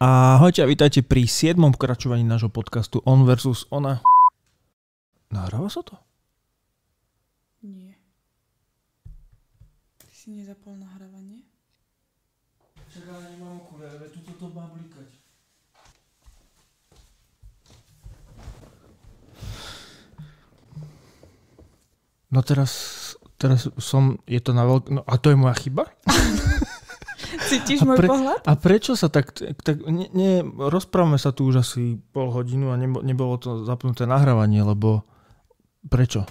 Ahojte a vítajte pri 7. pokračovaní nášho podcastu On versus Ona. Nahráva sa to? Nie. Ty si nezapol nahrávanie? Však ale nemám okuliare, tu to má blikať. No teraz, teraz som, je to na veľk... No a to je moja chyba? Cítiš A môj pre- pohľad? A prečo sa tak, tak nie, nie, rozprávame sa tu už asi pol hodinu a nebo, nebolo to zapnuté nahrávanie, lebo prečo?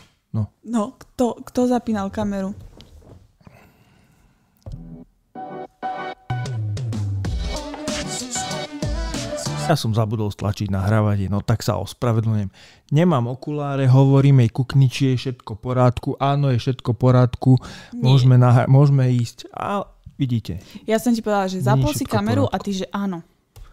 No, kto, kto zapínal kameru? Ja som zabudol stlačiť nahrávanie, no tak sa ospravedlňujem. Nemám okuláre, hovorím jej kukni, či je všetko porádku. Áno, je všetko porádku, môžeme, nahra- môžeme ísť. A vidíte, Ja som ti povedala, že zapol si kameru a ty, že áno.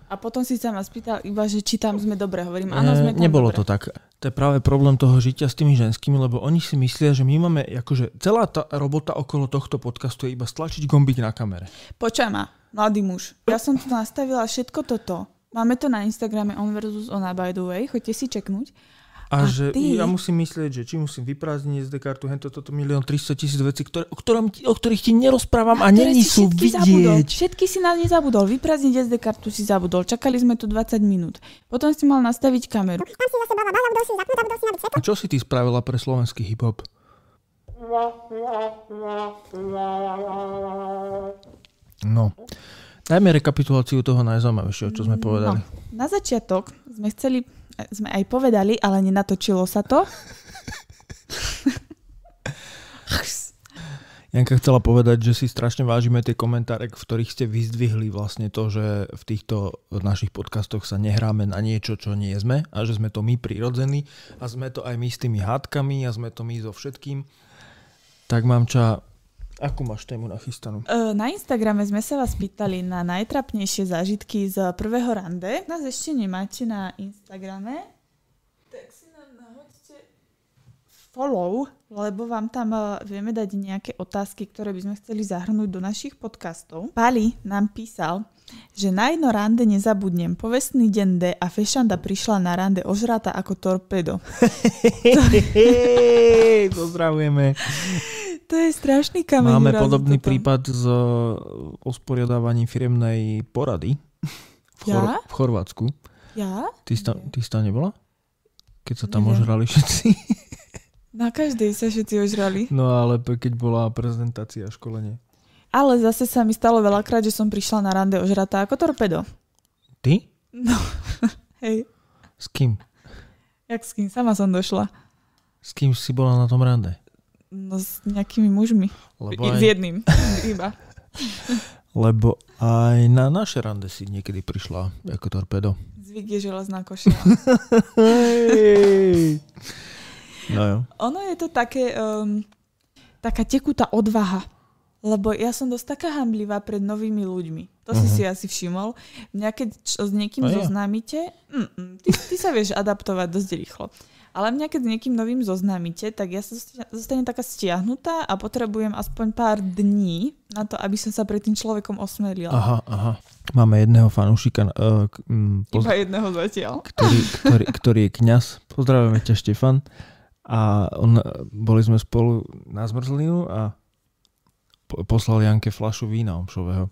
A potom si sa ma spýtal iba, že či tam sme dobre. Hovorím, áno, E, sme tam nebolo dobre. to tak. To je práve problém toho žitia s tými ženskými, lebo oni si myslia, že my máme, akože celá tá robota okolo tohto podcastu je iba stlačiť gombík na kamere. Počuj ma, mladý muž. Ja som tu nastavila všetko toto. Máme to na Instagrame on versus ona by the way. Choďte si čeknúť. A, A že ty? ja musím myslieť, že či musím vyprázdniť SD kartu, hento toto milión 300 tisíc vecí, ktoré, o, ktorom, o ktorých ti nerozprávam a, ktoré není sú všetky zabudol. vidieť. Všetky si na ne zabudol. Vyprázdniť SD kartu si zabudol. Čakali sme tu 20 minút. Potom si mal nastaviť kameru. A čo si ty spravila pre slovenský hip-hop? No. Dajme rekapituláciu toho najzaujímavejšieho, čo sme povedali. No, na začiatok sme chceli, sme aj povedali, ale nenatočilo sa to. Janka chcela povedať, že si strašne vážime tie komentáre, v ktorých ste vyzdvihli vlastne to, že v týchto našich podcastoch sa nehráme na niečo, čo nie sme a že sme to my prirodzení a sme to aj my s tými hádkami a sme to my so všetkým. Tak mám ča, akú máš tému nachystanú? E, Na Instagrame sme sa vás pýtali na najtrapnejšie zážitky z prvého rande. Nás ešte nemáte na Instagrame, tak si nám nahoďte follow, lebo vám tam e, vieme dať nejaké otázky, ktoré by sme chceli zahrnúť do našich podcastov. Pali nám písal, že na jedno rande nezabudnem. Povestný deň D a Fešanda prišla na rande ožrata ako torpedo. Pozdravujeme. To je strašný kameň. Máme podobný toto. prípad s usporiadávaním firemnej porady v, Chor- Ja? v Chorvátsku. Ja? Ty si, tam, Nie. ty si tam nebola? Keď sa tam Neviem. ožrali všetci. Na každej sa všetci ožrali. No ale keď bola prezentácia a školenie. Ale zase sa mi stalo veľakrát, že som prišla na rande ožratá ako torpedo. Ty? No, hej. S kým? Jak s kým? Sama som došla. S kým si bola na tom rande? No s nejakými mužmi. Lebo I, s aj, jedným. Iba. lebo aj na naše rande si niekedy prišla ako torpedo. Zvyk je železná. Hej. No jo. Ono je to také, um, taká tekutá odvaha. Lebo ja som dosť taká hamblivá pred novými ľuďmi. To si Mhm. si asi všimol. Mňa keď s niekým No ja. zoznámite, mm, ty, ty sa vieš adaptovať dosť rýchlo. Ale mňa keď s niekým novým zoznámite, tak ja sa zosta- zostanem taká stiahnutá a potrebujem aspoň pár dní na to, aby som sa pred tým človekom osmelila. Aha, aha. Máme jedného fanúšika, uh, poz- Iba jedného zatiaľ. ktorý, ktorý, ktorý je kňaz. Pozdravujeme ťa, Štefan. A on, boli sme spolu na zmrzlinu a po- poslal Janke flašu vína omšového.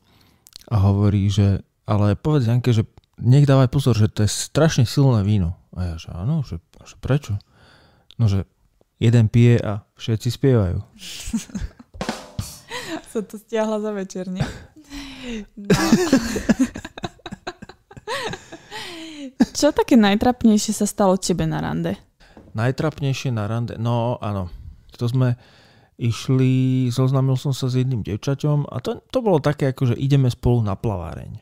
A hovorí, že ale povedz Janke, že nech dávaj pozor, že to je strašne silné víno. A ja, že áno, že, že prečo? No, že jeden pije a všetci spievajú. Sa to stiahla za večer, nie? No. Čo také najtrapnejšie sa stalo tebe na rande? Najtrapnejšie na rande, no áno. To sme išli, zoznámil som sa s jedným devčaťom a to, to bolo také, ako že ideme spolu na plaváreň.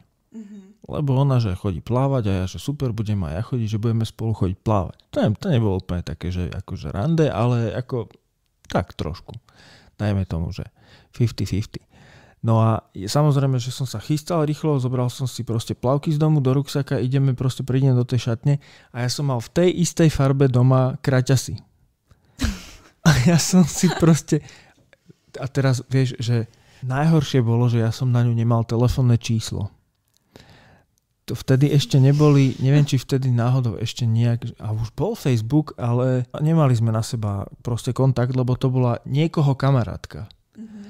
Lebo ona, že chodí plávať a ja, že super, budem aj ja chodiť, že budeme spolu chodiť plávať. To, ne, to nebolo úplne také, že akože rande, ale ako tak trošku. Dajme tomu, že 50-50. No a samozrejme, že som sa chystal rýchlo, zobral som si proste plavky z domu do ruksaka, ideme proste prídem do tej šatne a ja som mal v tej istej farbe doma kraťasy. A ja som si proste... A teraz vieš, že najhoršie bolo, že ja som na ňu nemal telefónne číslo. To vtedy ešte neboli, neviem, či vtedy náhodou ešte nejak, a už bol Facebook, ale nemali sme na seba proste kontakt, lebo to bola niekoho kamarátka. Mm-hmm.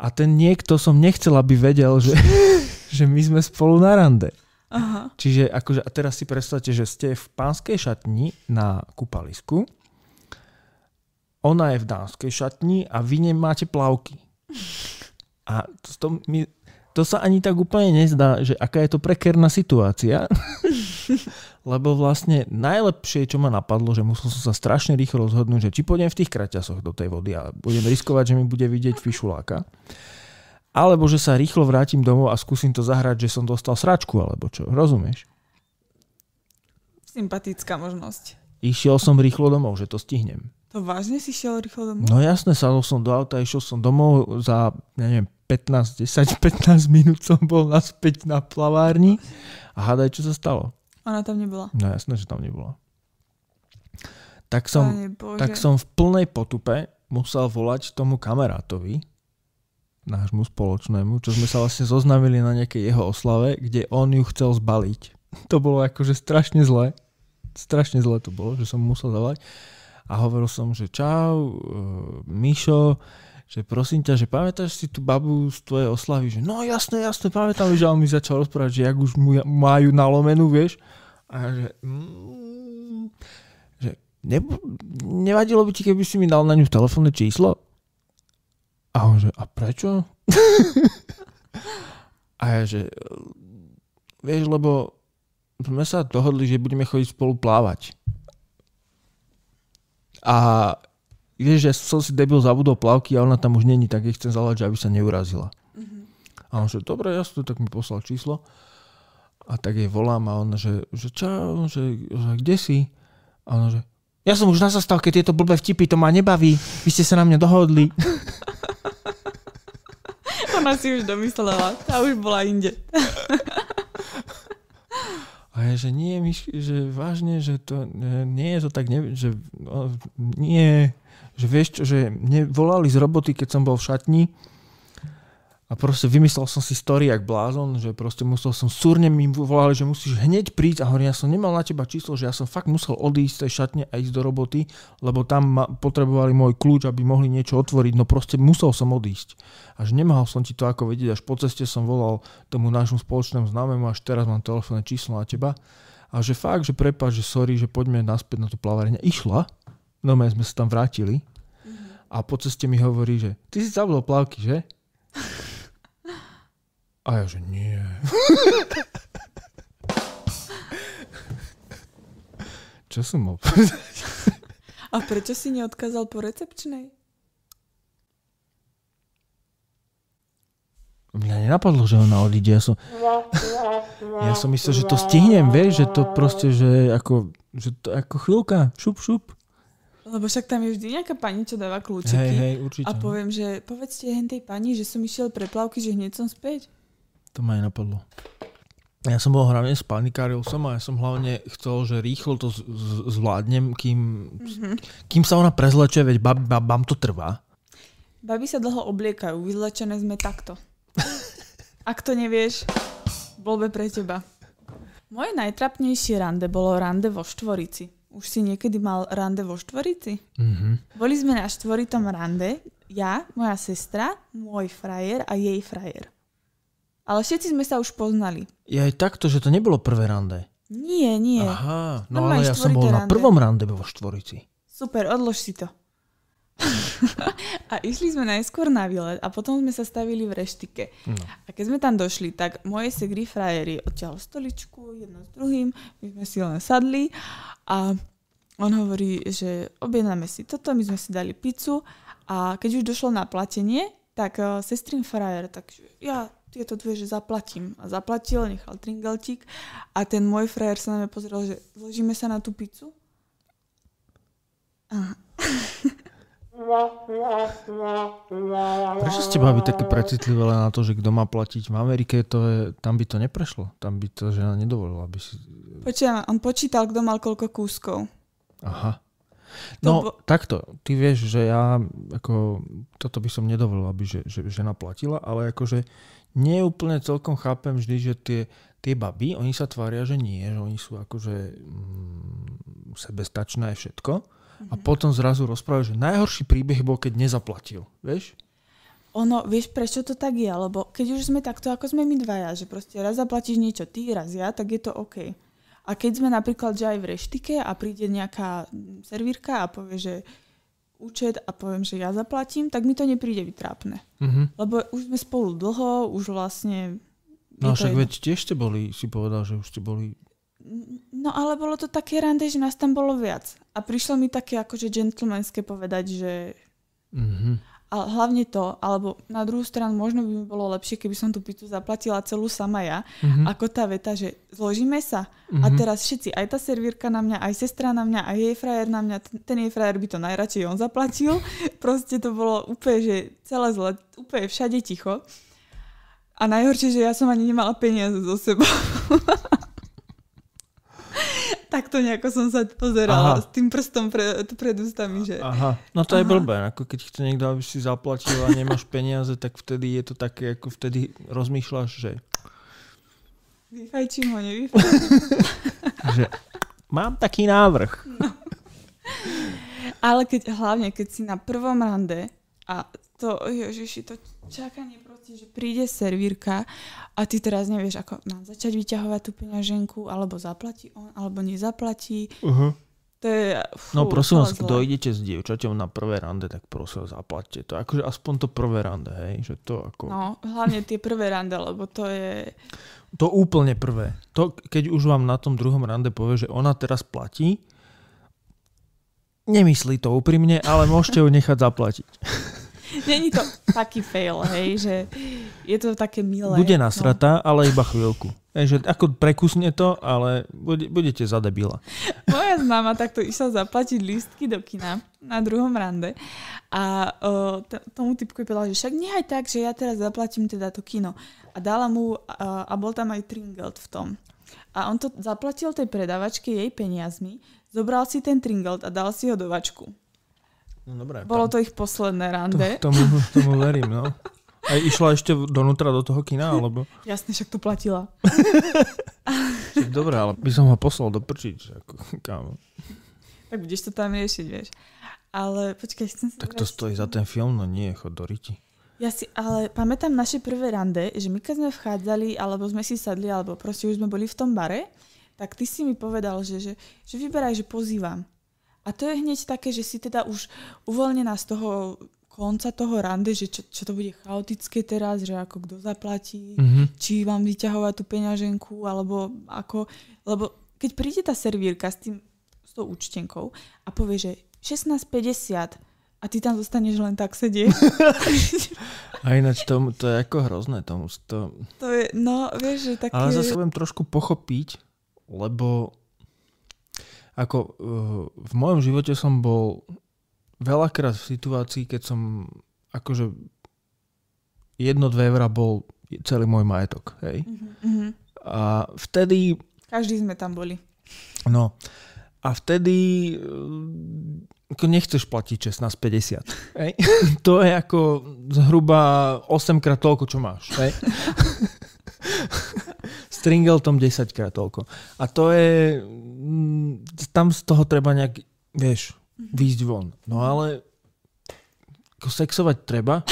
A ten niekto som nechcel, aby vedel, že, že my sme spolu na rande. Aha. Čiže akože, a teraz si predstavte, že ste v pánskej šatni na kúpalisku, ona je v dánskej šatni a vy nemáte plavky. A to, to mi to sa ani tak úplne nezdá, že aká je to prekerná situácia. Lebo vlastne najlepšie, čo ma napadlo, že musel som sa strašne rýchlo rozhodnúť, že či pôjdem v tých kraťasoch do tej vody a budem riskovať, že mi bude vidieť fišuláka. Alebo že sa rýchlo vrátim domov a skúsim to zahrať, že som dostal sračku, alebo čo, rozumieš? Sympatická možnosť. Išiel som rýchlo domov, že to stihnem. To vážne si šiel rýchlo domov? No jasne, sadol som do auta, išiel som domov za, neviem, 15, 10, 15 minút som bol naspäť na plavárni a hádaj, čo sa stalo. Ona tam nebola. No jasné, že tam nebola. Tak som, tak som v plnej potupe musel volať tomu kamarátovi, nášmu spoločnému, čo sme sa vlastne zoznámili na nejakej jeho oslave, kde on ju chcel zbaliť. To bolo akože strašne zlé. Strašne zlé to bolo, že som musel zavolať. A hovoril som, že čau, uh, Mišo, že prosím ťa, že pamätáš si tú babu z tvojej oslavy, že no jasné, jasné, pamätám, že on mi začal rozprávať, že jak už mu majú nalomenú, vieš. A že, mm, že ne, nevadilo by ti, keby si mi dal na ňu telefónne číslo? A on že, a prečo? a ja že, vieš, lebo sme sa dohodli, že budeme chodiť spolu plávať. A vieš, že som si debil zabudol plavky a ona tam už není, tak jej chcem zavolať, aby sa neurazila. Uh-huh. A on že, dobre, jasne, tak mi poslal číslo. A tak jej volám a ona, že, že čau, že, že kde si? A ona, že ja som už na zastávke, tieto blbé vtipy, to ma nebaví. Vy ste sa na mňa dohodli. ona si už domyslela, tá už bola inde. A je, že nie, že vážne, že to nie je to tak, ne, že nie, že vieš čo, že mne volali z roboty, keď som bol v šatni a proste vymyslel som si story jak blázon, že proste musel som súrne mi volali, že musíš hneď prísť a hovorím, ja som nemal na teba číslo, že ja som fakt musel odísť z tej šatne a ísť do roboty, lebo tam ma potrebovali môj kľúč, aby mohli niečo otvoriť, no proste musel som odísť. Až nemohol som ti to ako vedieť, až po ceste som volal tomu nášmu spoločnému známemu, až teraz mám telefónne číslo na teba. A že fakt, že prepáč, že sorry, že poďme naspäť na tú plavárne. Išla, no my sme sa tam vrátili a po ceste mi hovorí, že ty si zabudol plavky, že? A ja, že nie. Čo som mal povedať? A prečo si neodkázal po recepčnej? Mňa nenapadlo, že ona odíde. Ja som, ja som myslel, že to stihnem, vieš, že to proste, že ako, že to ako chvíľka, šup, šup. Lebo však tam je vždy nejaká pani, čo dáva kľúčiky. Hej, hej, určite. A poviem, že povedzte hen tej pani, že som išiel pre plavky, že hneď som späť. To ma aj napadlo. Ja som bol hlavne spanikáril som a ja som hlavne chcel, že rýchlo to z- z- zvládnem, kým, mm-hmm. kým sa ona prezlečie, veď bab, bab, bab to trvá. Baby sa dlho obliekajú, vyzlečené sme takto. Ak to nevieš, bol by pre teba. Moje najtrapnejšie rande bolo rande vo Štvorici. Už si niekedy mal rande vo Štvorici? Mm-hmm. Boli sme na Štvoritom rande, ja, moja sestra, môj frajer a jej frajer. Ale všetci sme sa už poznali. Je aj takto, že to nebolo prvé rande. Nie, nie. Aha, no ale ja som bol rande. na prvom rande vo Štvorici. Super, odlož si to. a išli sme najskôr na výlet a potom sme sa stavili v reštike. No. A keď sme tam došli, tak moje segri frajery odtiaľ stoličku, jedno s druhým, my sme si len sadli a on hovorí, že objednáme si toto, my sme si dali pizzu a keď už došlo na platenie, tak uh, sestrin frajer, takže ja tieto dve, že zaplatím. A zaplatil, nechal tringeltík a ten môj frajer sa na mňa pozrel, že vložíme sa na tú pizzu. Aha. Prečo ste babi také precitlivé na to, že kto má platiť? V Amerike to je, tam by to neprešlo. Tam by to žena nedovolila. Aby si... Počujem, on počítal, kto mal koľko kúskov. Aha. No, bo... takto, ty vieš, že ja ako, toto by som nedovolil, aby že, že žena platila, ale akože nie úplne celkom chápem vždy, že tie tie baby, oni sa tvária, že nie, že oni sú akože mm, sebestačné všetko. Mm-hmm. A potom zrazu rozprávajú, že najhorší príbeh bol, keď nezaplatil. Vieš? Ono, vieš prečo to tak je? Lebo keď už sme takto, ako sme my dvaja, že proste raz zaplatíš niečo ty, raz ja, tak je to OK. A keď sme napríklad, že aj v reštike a príde nejaká servírka a povie, že účet a poviem, že ja zaplatím, tak mi to nepríde vytrápne. Mhm. Lebo už sme spolu dlho, už vlastne... No však veď tiež ste boli, si povedal, že už ste boli... No ale bolo to také rande, že nás tam bolo viac. A prišlo mi také akože gentlemanské povedať, že... Mhm. A hlavne to, alebo na druhú stranu možno by mi bolo lepšie, keby som tú pizzu zaplatila celú sama ja, Mhm. ako tá veta, že zložíme sa a Mhm. teraz všetci, aj tá servírka na mňa, aj sestra na mňa, aj jej frajer na mňa, ten, ten jej frajer by to najradšej on zaplatil. Proste to bolo úplne, že celé zle, úplne všade ticho. A najhoršie, že ja som ani nemala peniaze zo sebou. Takto nejako som sa pozerala Aha. s tým prstom pre, pred ústami, že... Aha, no to je Aha. blbé, ako keď chce niekto, aby si zaplatil a nemáš peniaze, tak vtedy je to také, ako vtedy rozmýšľaš, že, Vyfajčím ho, nevyfajčím. že mám taký návrh. Ale keď, hlavne, keď si na prvom rande a to, ježiši, to čakanie proste, že príde servírka a ty teraz nevieš, ako mám začať vyťahovať tú peňaženku, alebo zaplatí on, alebo nezaplatí. Uh-huh. To je, fú, No prosím vás, kto idete s dievčaťom na prvé rande, tak prosím vás, zaplatte to. Akože aspoň to prvé rande, hej, že to ako... No, hlavne tie prvé rande, lebo to je... To úplne prvé. To, keď už vám na tom druhom rande povie, že ona teraz platí, nemyslí to úprimne, ale môžete ju nechať zaplatiť. Není to taký fail, hej, že je to také milé. Bude no. nasratá, ale iba chvíľku. Hej, že ako prekusne to, ale bude, budete za debila. Moja mama takto išla zaplatiť lístky do kina na druhom rande a t- tomu typku povedala, že však nehaj tak, že ja teraz zaplatím teda to kino. A dala mu, uh, a bol tam aj tringelt v tom. A on to zaplatil tej predavačke jej peniazmi, zobral si ten tringelt a dal si ho do vačku. No dobré. Bolo to ich posledné rande. To, tomu, tomu verím, no. A išla ešte donútra do toho kina, alebo... Jasne, však to platila. Dobre, ale by som ho poslal do prčiť. Ako, kámo. Tak budeš to tam riešiť, vieš. Ale počkaj, chcem sa Tak to vrátiť- stojí za ten film, no nie, chod do riti. Ja si, ale pamätám naše prvé rande, že my keď sme vchádzali, alebo sme si sadli, alebo proste už sme boli v tom bare, tak ty si mi povedal, že, že, že vyberaj, že pozývam. A to je hneď také, že si teda už uvoľnená z toho konca toho rande, že čo, čo to bude chaotické teraz, že ako kto zaplatí, Mhm. či mám vyťahovať tú peňaženku, alebo ako, lebo keď príde tá servírka s tým, s tou účtenkou a povie, že 16,50 a ty tam zostaneš len tak sedieť, A ináč to, to je ako hrozné. To, to, To je, no, vieš, že také... ale zase viem trošku pochopiť, lebo ako uh, v mojom živote som bol veľakrát v situácii, keď som akože jedno, dve eurá bol celý môj majetok. Hej? Mhm. A vtedy Každý sme tam boli. No a vtedy eh, ako nechceš platiť 16,50. Hej? To je ako zhruba 8 krát toľko, čo máš. Hej? S Tringeltom 10 krát toľko. A to je... mm, Tam z toho treba nejak, vieš, výjsť von. No ale sexovať treba.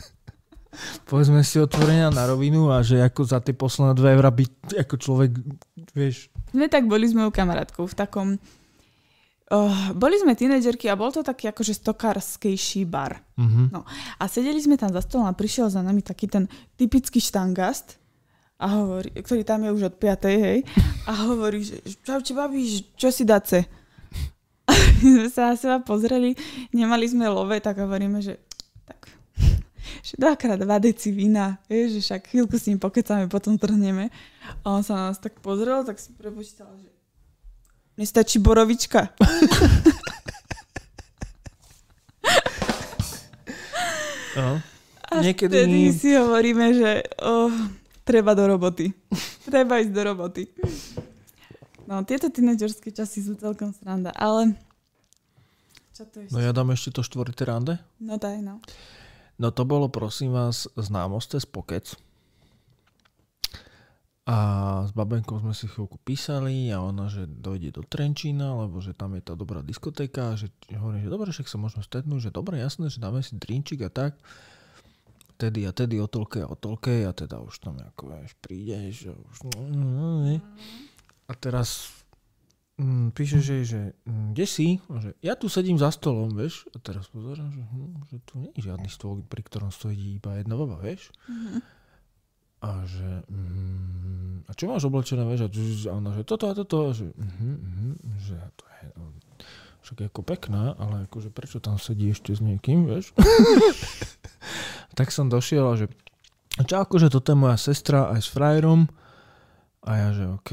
Povedzme si otvorenia na rovinu a že ako za tie posledné 2 eurá byť ako človek, vieš, Sme tak boli s mojou kamarátkou v takom... Uh, boli sme tínedžerky a bol to taký akože stokárskejší bar. mhm. No. A sedeli sme tam za stolom a prišiel za nami taký ten typický štangast, a hovorí, ktorý tam je už od 5. hej, a hovorí, že čaute babi, čo si dáce? A my sme sa na seba pozreli, nemali sme love, tak hovoríme, že tak, že dvakrát dva deci vína, vieš, že však chvíľku s ním pokecáme, potom trhneme. A on sa na nás tak pozrel, tak si prepočítal, že nestačí borovička. No. A Niekedy- vtedy si hovoríme, že oh, treba do roboty. treba ísť do roboty. No, tieto tínedžerské časy sú celkom sranda, ale... Čo to ešte? No ja dám ešte to štvrté rande. No daj, no. No to bolo prosím vás známosť cez pokec. A s babenkou sme si chvíľku písali a ona, že dojde do Trenčína, lebo že tam je tá dobrá diskotéka, že hovorím, že dobre, však sa môžeme stretnúť, že dobre, jasné, že dáme si drinčik a tak. Tedy a tedy o toľké a o toľké a teda už tam ako vieš, prídeš. Že už... A teraz mm, píše, že, že mm, kde si? A že ja tu sedím za stolom, vieš. A teraz pozerám, že, hm, že tu nie je žiadny stôl, pri ktorom stojí iba jedna baba, vieš. Mm-hmm. A že, mm, a čo máš oblečené, vieš? A ona, že toto a toto, a že, mm, mm, že to je, no, však je ako pekná, ale akože prečo tam sedí ešte s niekým, vieš? tak som došiel a že, čo akože toto je moja sestra aj s frajerom. A ja, že OK,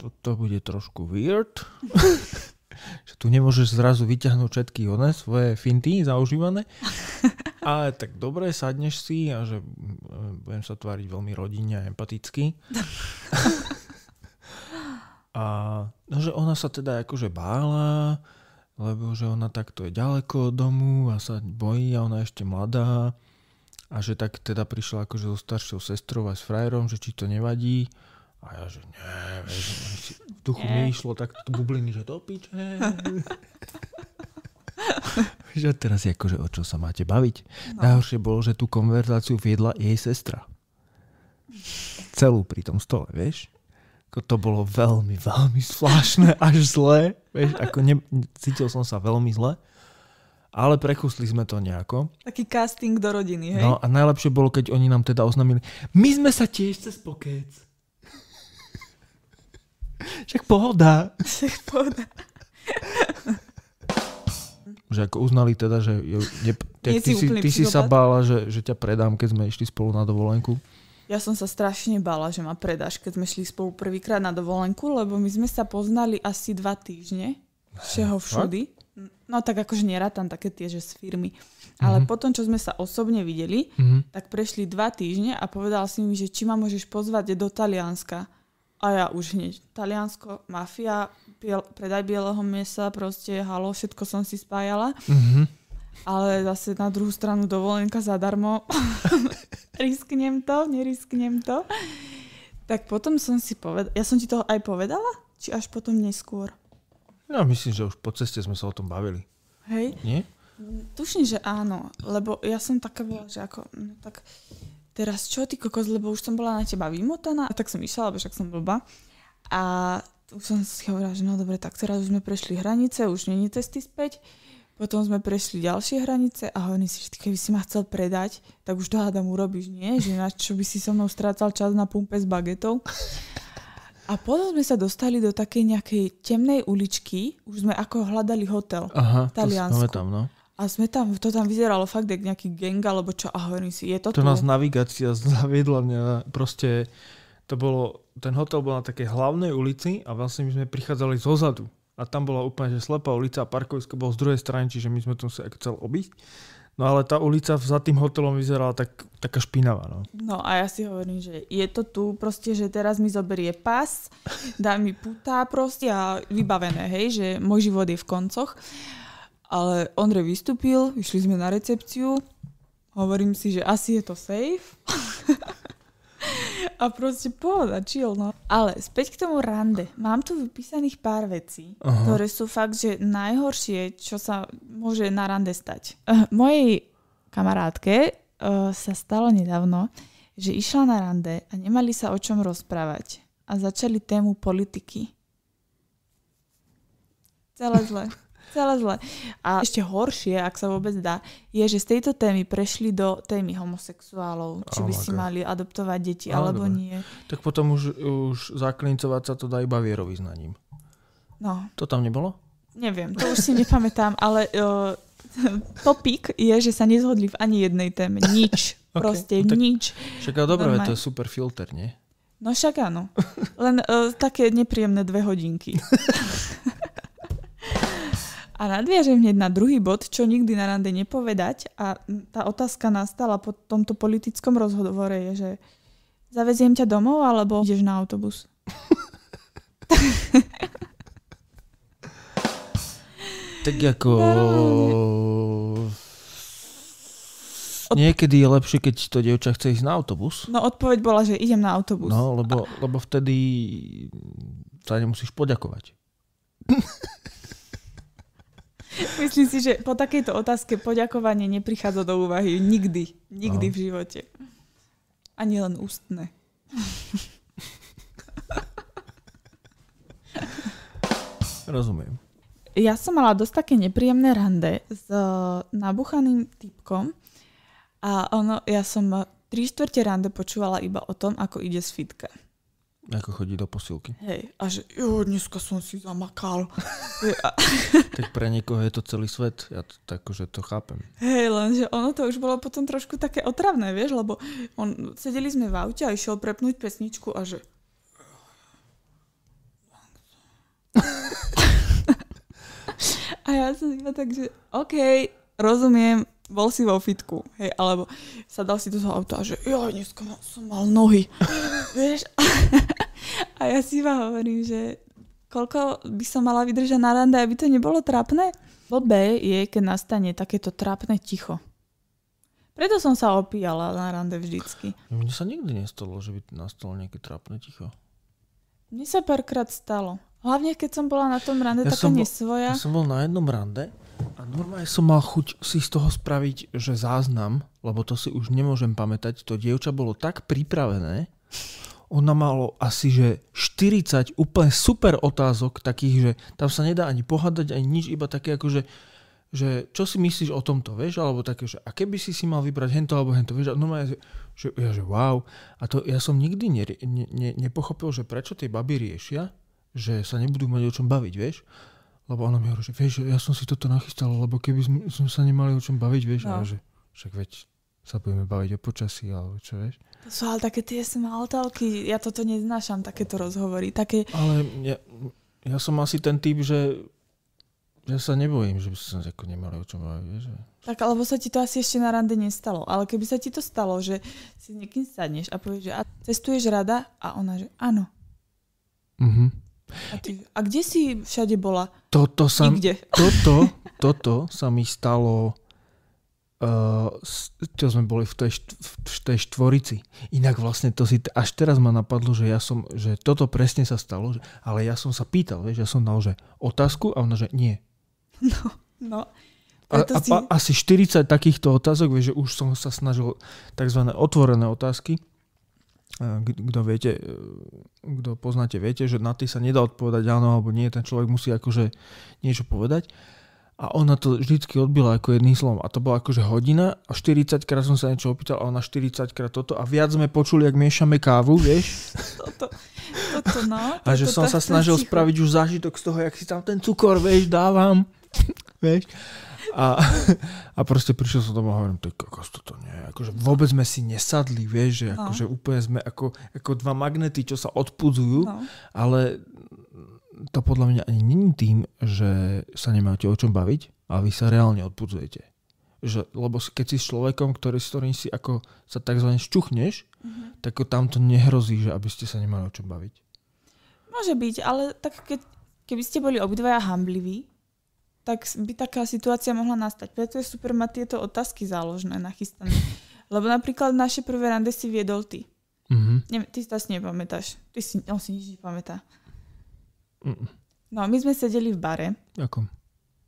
toto bude trošku weird. že tu nemôžeš zrazu vyťahnuť všetky one svoje finty zaužívané. Ale tak dobre, sadneš si a že mm, budem sa tváriť veľmi rodinne a empaticky. a no, že ona sa teda akože bála, lebo že ona takto je ďaleko od domu a sa bojí a ona je ešte mladá. A že tak teda prišla akože so staršou sestrou a s frajerom, že či to nevadí. A ja, že nie, vieš, v duchu mi išlo tak bubliny, že to piče. že teraz je akože o čo sa máte baviť. No. Najhoršie bolo, že tú konverzáciu viedla jej sestra. Celú pri tom stole, vieš? Ako to bolo veľmi, veľmi zvláštne, až zlé. Vieš, ako ne, cítil som sa veľmi zle. Ale prekusli sme to nejako. Taký casting do rodiny, hej? No a najlepšie bolo, keď oni nám teda oznámili, my sme sa tiež cez pokec. Však pohoda. Však pohoda že ako uznali teda, že jo, ne, ty, ty, si, ty si sa bála, že, že ťa predám, keď sme išli spolu na dovolenku? Ja som sa strašne bála, že ma predáš, keď sme šli spolu prvýkrát na dovolenku, lebo my sme sa poznali asi dva týždne. Všeho všudy. No tak akože nerátam také tie, že z firmy. Ale mm-hmm. potom, čo sme sa osobne videli, mm-hmm. tak prešli dva týždne a povedal si mi, že či ma môžeš pozvať do Talianska. A ja už hneď, Taliansko, mafia, biel, predaj bieleho mesa, proste halo, všetko som si spájala. Mm-hmm. Ale zase na druhú stranu dovolenka zadarmo. Risknem to, nerisknem to. Tak potom som si povedala, ja som ti to aj povedala? Či až potom neskôr? Ja myslím, že už po ceste sme sa o tom bavili. Hej? Nie? Tuším, že áno, lebo ja som taká bola, že ako, no tak teraz čo ty kokos, lebo už som bola na teba vymotaná, a tak som išla, lebo však som blbá. A už som si hovorila, že no dobre, tak teraz už sme prešli hranice, už není cesty späť. Potom sme prešli ďalšie hranice a hovorím si, že keby si ma chcel predať, tak už to hádam urobíš, nie? Že na čo by si so mnou strácal čas na pumpe s bagetou. A potom sme sa dostali do takej nejakej temnej uličky, už sme ako hľadali hotel Aha, Taliansku. To no. A sme tam, to tam vyzeralo fakt jak nejaký gang, alebo čo, a hovorím si, je to To tu? nás navigácia zaviedla mňa, proste to bolo, ten hotel bol na takej hlavnej ulici a vlastne my sme prichádzali zo zadu. A tam bola úplne že slepá ulica a parkovisko bolo z druhej strany, čiže my sme to museli chcel obísť. No ale tá ulica za tým hotelom vyzerala tak, taká špinavá. No. no a ja si hovorím, že je to tu proste, že teraz mi zoberie pas, dá mi putá proste a vybavené, hej, že môj život je v koncoch. Ale Ondrej vystúpil, išli sme na recepciu, hovorím si, že asi je to safe. A proste pohoda, chill, no. Ale späť k tomu rande. Mám tu vypísaných pár vecí, Aha. ktoré sú fakt, že najhoršie, čo sa môže na rande stať. Uh, mojej kamarátke uh, sa stalo nedávno, že išla na rande a nemali sa o čom rozprávať. A začali tému politiky. Celé zle. Celé zle. A ešte horšie, ak sa vôbec dá, je, že z tejto témy prešli do témy homosexuálov. Či oh by si God. mali adoptovať deti, no, alebo dobre. nie. Tak potom už, už zaklincovať sa to dá iba vierovýznaním. No. To tam nebolo? Neviem, to už si nepamätám, ale uh, topik je, že sa nezhodli v ani jednej téme. Nič. okay. Proste no, tak, nič. Však dobre, to je super filter, nie? No však áno. Len uh, také nepríjemné dve hodinky. A nadviažem hneď na druhý bod, čo nikdy na rande nepovedať a tá otázka nastala po tomto politickom rozhovore je, že zaveziem ťa domov alebo ideš na autobus? tak ako Od- Niekedy je lepšie, keď to dievča chce ísť na autobus. No odpoveď bola, že idem na autobus. No, lebo, lebo vtedy sa nemusíš poďakovať. Myslím si, že po takejto otázke poďakovanie neprichádza do úvahy nikdy. Nikdy No. v živote. Ani len ústne. Rozumiem. Ja som mala dosť také nepríjemné rande s uh, nabuchaným typkom a ono, ja som tri štvrte rande počúvala iba o tom, ako ide z fitka. Ako chodí do posilky. Hej, a že jo, dneska som si zamakal. Tak pre niekoho je to celý svet. Ja to, tak, že to chápem. hej, lenže ono to už bolo potom trošku také otravné, vieš, lebo on, sedeli sme v aute a išiel prepnúť pesničku a že A ja som iba tak, že OK, rozumiem, bol si vo fitku, hej, alebo sa dal si do toho auta že jo, dneska som mal nohy, vieš. A ja si iba hovorím, že koľko by som mala vydržať na rande, aby to nebolo trápne? Blbé je, keď nastane takéto trápne ticho. Preto som sa opíjala na rande vždycky. Mne sa nikdy nestalo, že by nastalo nejaké trápne ticho. Mne sa párkrát stalo. Hlavne, keď som bola na tom rande Ja taká som bol- nesvoja. Ja som bol na jednom rande a normálne som mal chuť si z toho spraviť, že záznam, lebo to si už nemôžem pamätať. To dievča bolo tak pripravené, ona malo asi, že 40 úplne super otázok, takých, že tam sa nedá ani pohádať, ani nič, iba také ako, že, že čo si myslíš o tomto, vieš, alebo také, že a keby si si mal vybrať hento alebo hento, vieš, a normálne, že, že, ja, že wow. A to ja som nikdy ne, ne, ne, nepochopil, že prečo tie baby riešia, že sa nebudú mať o čom baviť, vieš. Lebo ona mi hovorí, že vieš, ja som si toto nachystal, lebo keby sme, sa nemali o čom baviť, vieš, No. a že však veď sa budeme baviť o počasí, alebo čo, vieš. To sú ale také tie smalltalky. Ja toto neznášam, takéto rozhovory. Také, Ale ja, ja som asi ten typ, že ja sa nebojím, že by sa ako nemali o čom baviť, vieš. tak, alebo sa ti to asi ešte na rande nestalo. Ale keby sa ti to stalo, že si s niekým sadneš a povieš, že a cestuješ rada? A ona, že áno. Mhm. A, ty, a kde si všade bola? Toto sa, Nikde. toto, toto sa mi stalo čo sme boli v tej, v tej štvorici. Inak vlastne to si, až teraz ma napadlo, že ja som, že toto presne sa stalo, že, ale ja som sa pýtal, vieš, ja som dal, že otázku a ona, že nie. No, A, preto a, si... a, asi 40 takýchto otázok, vieš, že už som sa snažil tzv. otvorené otázky. A Kto viete, e, kto poznáte, viete, že na tie sa nedá odpovedať áno alebo nie, ten človek musí akože niečo povedať. A ona to vždycky odbila ako jedným slovom. A to bola akože hodina a 40 krát som sa niečo opýtal a ona 40 krát toto a viac sme počuli, ak miešame kávu, vieš. Toto, toto, no. A že toto, som sa snažil ticho. spraviť už zážitok z toho, jak si tam ten cukor, vieš, dávam. vieš. A, a proste prišiel som domov a hovorím, tak kokos, toto nie. Akože vôbec sme si nesadli, vieš, že No. akože úplne sme ako, ako dva magnety, čo sa odpudzujú, No. ale to podľa mňa ani není tým, že sa nemáte o čom baviť, a vy sa reálne odpudzujete. Že, lebo keď si s človekom, ktorý, s ktorým si ako sa tzv. šťuchneš, Mhm. tak tam to nehrozí, že aby ste sa nemali o čom baviť. Môže byť, ale tak keď, keby ste boli obidvaja hambliví, tak by taká situácia mohla nastať. Preto je super mať tieto otázky záložné, nachystané. Lebo napríklad naše prvé rande si viedol ty. Mhm. Ne, ty si to asi nepamätáš. Ty si, on si nič nepamätá. Mm. No, my sme sedeli v bare, Ako?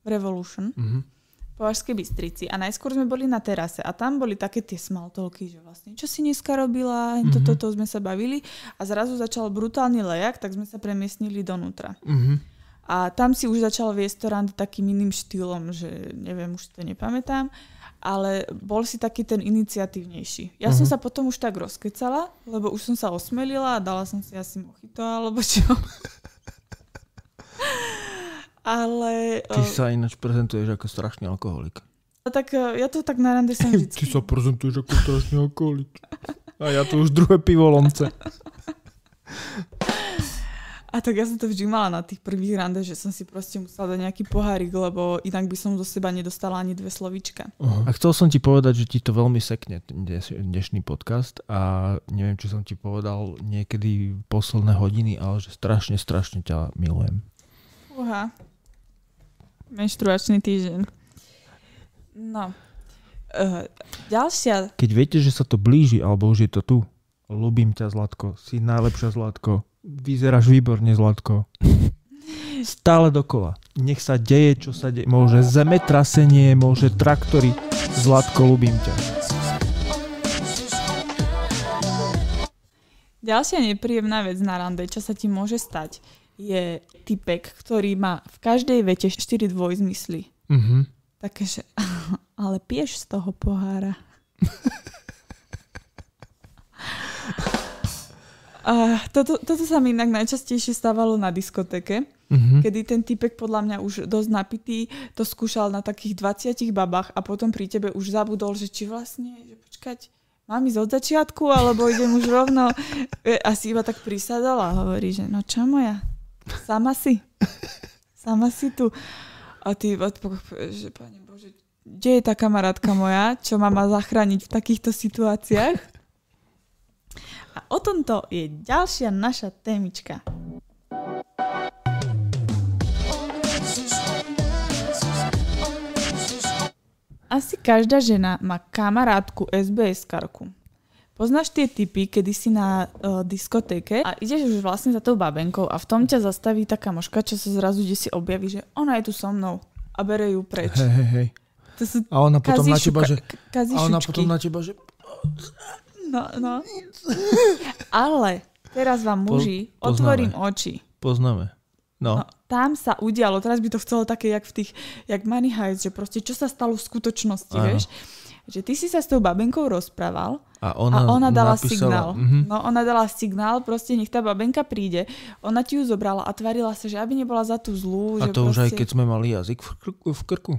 v Revolution, Mhm. v Považskej Bystrici a najskôr sme boli na terase a tam boli také tie smalltalky, že vlastne čo si dneska robila, mm-hmm. Mhm. toto, to sme sa bavili a zrazu začal brutálny lejak, tak sme sa premiestnili donútra. Mhm. A tam si už začal viesť to rande takým iným štýlom, že neviem, už to nepamätám, ale bol si taký ten iniciatívnejší. Ja som Mhm. sa potom už tak rozkecala, lebo už som sa osmelila a dala som si asi mochito alebo čo. ale Ty o, sa ináč prezentuješ ako strašný alkoholik. tak o, ja to tak na rande som Ty vždycky. sa prezentuješ ako strašný alkoholik. A ja tu už druhé pivo lomce. A tak ja som to vždy mala na tých prvých rande, že som si proste musela dať nejaký pohárik, lebo inak by som do seba nedostala ani dve slovička. A chcel som ti povedať, že ti to veľmi sekne dnes, dnešný podcast a neviem, či som ti povedal niekedy posledné hodiny, ale že strašne, strašne ťa milujem. Uha. Menštruačný týždeň. No. Uh, ďalšia... Keď viete, že sa to blíži, alebo už je to tu, ľubím ťa, Zlatko, si najlepšia, Zlatko, vyzeráš výborne, Zlatko. Stále dokola. Nech sa deje, čo sa deje. Môže zemetrasenie, môže traktory. Zlatko, ľubím ťa. Ďalšia nepríjemná vec na rande, čo sa ti môže stať, je typek, ktorý má v každej vete 4 dvojzmysly. Mhm. Také, že ale pieš z toho pohára. A toto, toto sa mi inak najčastejšie stávalo na diskotéke, Mhm. kedy ten typek podľa mňa už dosť napitý to skúšal na takých 20 babách a potom pri tebe už zabudol, že či vlastne, že počkať, mám ísť od začiatku, alebo idem už rovno. E, A si iba tak prisadol a hovorí, že no čo moja, sama si. Sama si tu. A ty že pane Bože, kde je tá kamarátka moja, čo ma má zachrániť v takýchto situáciách? A o tomto je ďalšia naša témička. Asi každá žena má kamarátku SBS karku. Poznáš tie typy, kedy si na uh, diskotéke a ideš už vlastne za tou babenkou a v tom ťa zastaví tá kamoška, čo sa zrazu kde si objaví, že ona je tu so mnou a bere ju preč. Hej, hej, hej. To sú A ona potom na teba, že... A ona potom na teba, že... No, no. Ale teraz vám muži Po- poznáme. otvorím oči. Poznáme. No. No, tam sa udialo, teraz by to chcelo také, jak v tých, jak Money Heist, že proste čo sa stalo v skutočnosti, Áno. vieš? Že ty si sa s tou babenkou rozprával A a ona, ona dala napísala, signál. Mhm. No, ona dala signál, proste nech tá babenka príde. Ona ti ju zobrala a tvarila sa, že aby nebola za tú zlú. A že to už aj proste... keď sme mali jazyk v krku. V krku.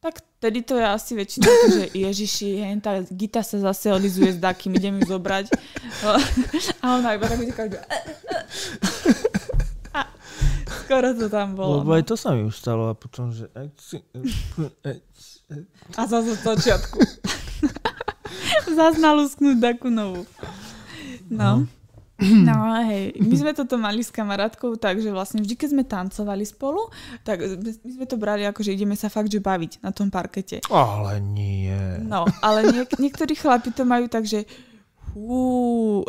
Tak tedy to je asi väčšinou, že Ježiši, hen, tá Gita sa zase olizuje s Dakým, idem ju zobrať. No, a ona iba tak uteká, že... A skoro to tam bolo. Lebo no. aj to sa mi už stalo a potom, že... A zase od začiatku. Zas nalusknúť takú novú. No. No hej, my sme toto mali s kamarátkou, takže vlastne vždy, keď sme tancovali spolu, tak my sme to brali ako, že ideme sa fakt že baviť na tom parkete. Ale nie. No, ale niek- niektorí chlapi to majú tak, že hú,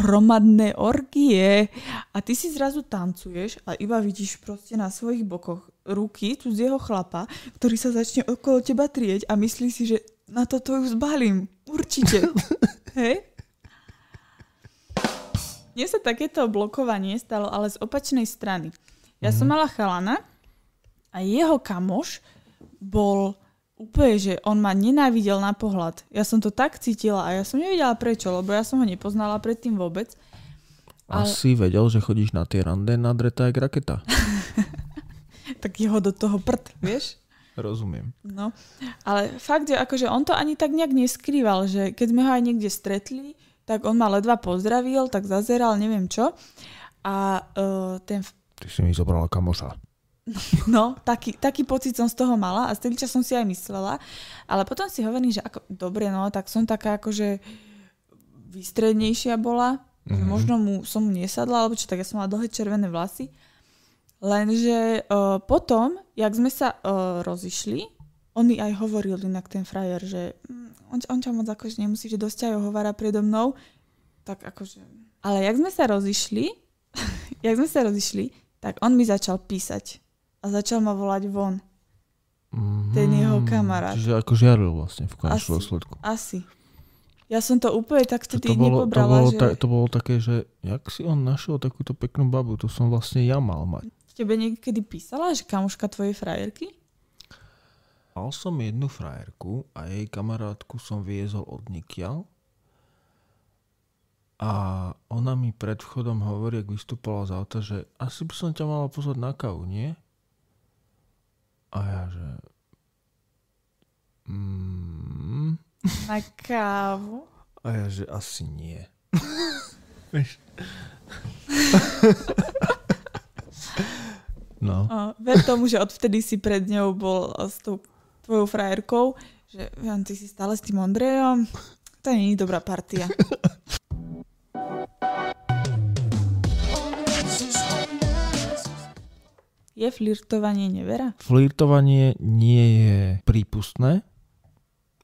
hromadné orgie a ty si zrazu tancuješ a iba vidíš proste na svojich bokoch ruky tu z jeho chlapa, ktorý sa začne okolo teba trieť a myslí si, že na toto ju zbalím. Určite. Hej? Mne sa takéto blokovanie stalo ale z opačnej strany. Ja som mala chalana a jeho kamoš bol úplne, že on ma nenávidel na pohľad. Ja som to tak cítila a ja som nevedela prečo, lebo ja som ho nepoznala predtým vôbec. Ale- Asi vedel, že chodíš na tie rande nadretá jak raketa. Tak jeho do toho prd, vieš? Rozumiem. No, ale fakt, že akože on to ani tak nejak neskrýval, že keď sme ho aj niekde stretli, tak on ma ledva pozdravil, tak zazeral, neviem čo. A uh, ten, Ty si mi zobrala kamoša. no, taký, taký pocit som z toho mala a z čas som si aj myslela. Ale potom si hovorím, že ako, dobre, no, tak som taká akože vystrednejšia bola, mm-hmm. možno mu som mu nesadla, alebo čo, tak ja som mala dlhé červené vlasy. Lenže uh, potom, jak sme sa uh, rozišli, on mi aj hovoril inak ten frajer, že mm, on, on ťa moc akože nemusí, že dosť ťa hovára predo mnou. Tak akože... Ale jak sme sa rozišli, jak sme sa rozišli, tak on mi začal písať a začal ma volať von. Mm, Ten jeho kamarát. Čiže ako žiaril vlastne v konečnom dôsledku. Asi. Ja som to úplne tak vtedy to, bolo, to, nepobrala, bolo, že ta, to bolo také, že jak si on našiel takúto peknú babu, to som vlastne ja mal mať. Tebe niekedy písala, že kamoška tvojej frajerky? Mal som jednu frajerku a jej kamarátku som viezol od nikiaľ. A ona mi pred vchodom hovorí, ak vystúpala z auta, že asi by som ťa mala pozvať na kávu, nie? A ja, že... Mm, Na kávu? a ja, že asi nie. no. O, ver tomu, že odvtedy si pred ňou bol s tou tvojou frajerkou, že ty si stále s tým Ondrejom. To nie je dobrá partia. Je flirtovanie nevera? Flirtovanie nie je prípustné.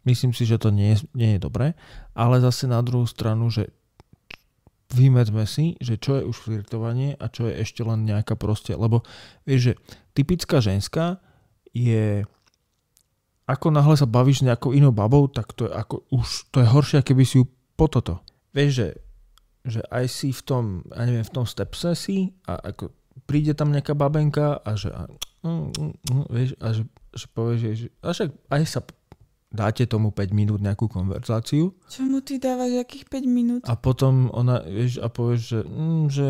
Myslím si, že to nie nie je dobré. Ale zase na druhú stranu, že vymedzme si, že čo je už flirtovanie a čo je ešte len nejaká proste, lebo vieš, že typická ženská je ako náhle sa bavíš nejakou inou babou, tak to je ako už, to je horšie, keby si ju po toto. Vieš, že, že aj si v tom, ja neviem, v tom stepse si a ako príde tam nejaká babenka a že, a, mm, mm, mm, vieš, a že, že povieš, že a však aj sa dáte tomu 5 minút nejakú konverzáciu. Čo mu ty dávaš, akých 5 minút? A potom ona, vieš, a povieš, že, mm, že,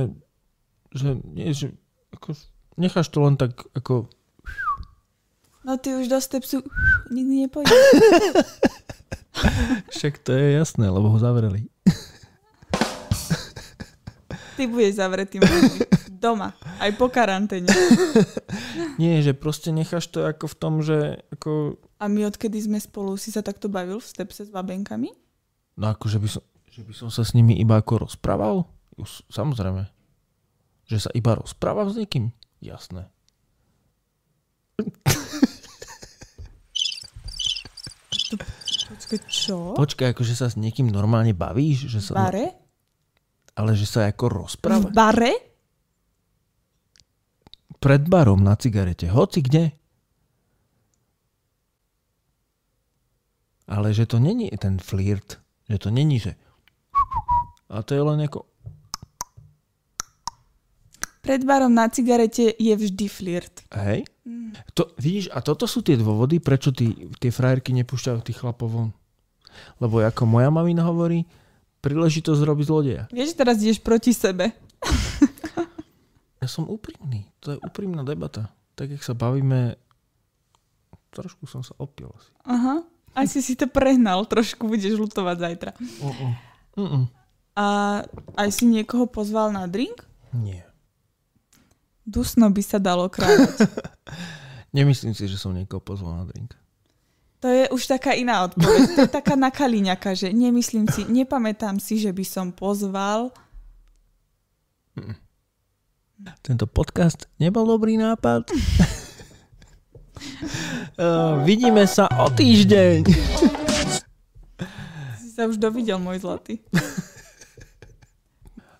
že, nie, že ako, necháš to len tak ako No ty už do stepsu nikdy nepôjdeš. Však to je jasné, lebo ho zavreli. Ty budeš zavretý doma, aj po karanténe. Nie, že proste necháš to ako v tom, že ako... A my odkedy sme spolu, si sa takto bavil v stepse s babenkami? No ako, že by som, že by som sa s nimi iba ako rozprával? Už, samozrejme. Že sa iba rozprávam s niekým? Jasné. Počkaj, čo? Počkaj, akože sa s niekým normálne bavíš? Že sa, bare? Ale že sa ako rozpráva? V bare? Pred barom na cigarete. Hoci kde. Ale že to není ten flirt. Že to není, že... A to je len ako... Pred barom na cigarete je vždy flirt. Hej? Mm. To, vidíš, a toto sú tie dôvody, prečo tí, tie frajerky nepúšťajú tých chlapov von. Lebo ako moja mamina hovorí, príležitosť robiť zlodeja. Vieš, teraz ideš proti sebe. ja som úprimný. To je úprimná debata. Tak, jak sa bavíme, trošku som sa opil asi. Aha. Asi si to prehnal, trošku budeš lutovať zajtra. Uh-uh. Uh-uh. A aj si niekoho pozval na drink? Nie. Dusno by sa dalo kráľať. Nemyslím si, že som niekoho pozval na drink. To je už taká iná odpoveď. To je taká nakaliňaka, že nemyslím si, nepamätám si, že by som pozval. Tento podcast nebol dobrý nápad. uh, vidíme sa o týždeň. Si sa už dovidel, môj zlatý.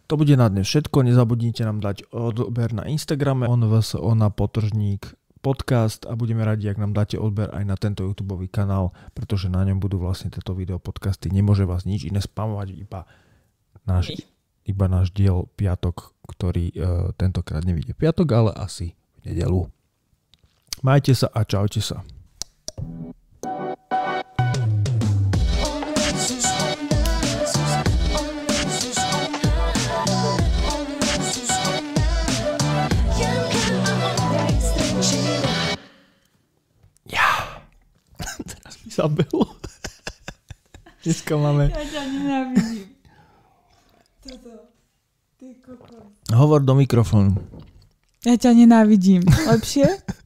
To bude na dnes všetko. Nezabudnite nám dať odber na Instagrame onvso na potržník podcast a budeme radi, ak nám dáte odber aj na tento YouTube kanál, pretože na ňom budú vlastne tieto video podcasty. Nemôže vás nič iné spamovať, iba náš, iba náš diel piatok, ktorý uh, tentokrát nevidie piatok, ale asi v nedelu. Majte sa a čaute sa. Isabelu. Dneska máme... Ja ťa nenávidím. Toto. Ty kokos. Hovor do mikrofónu. Ja ťa nenávidím. Lepšie?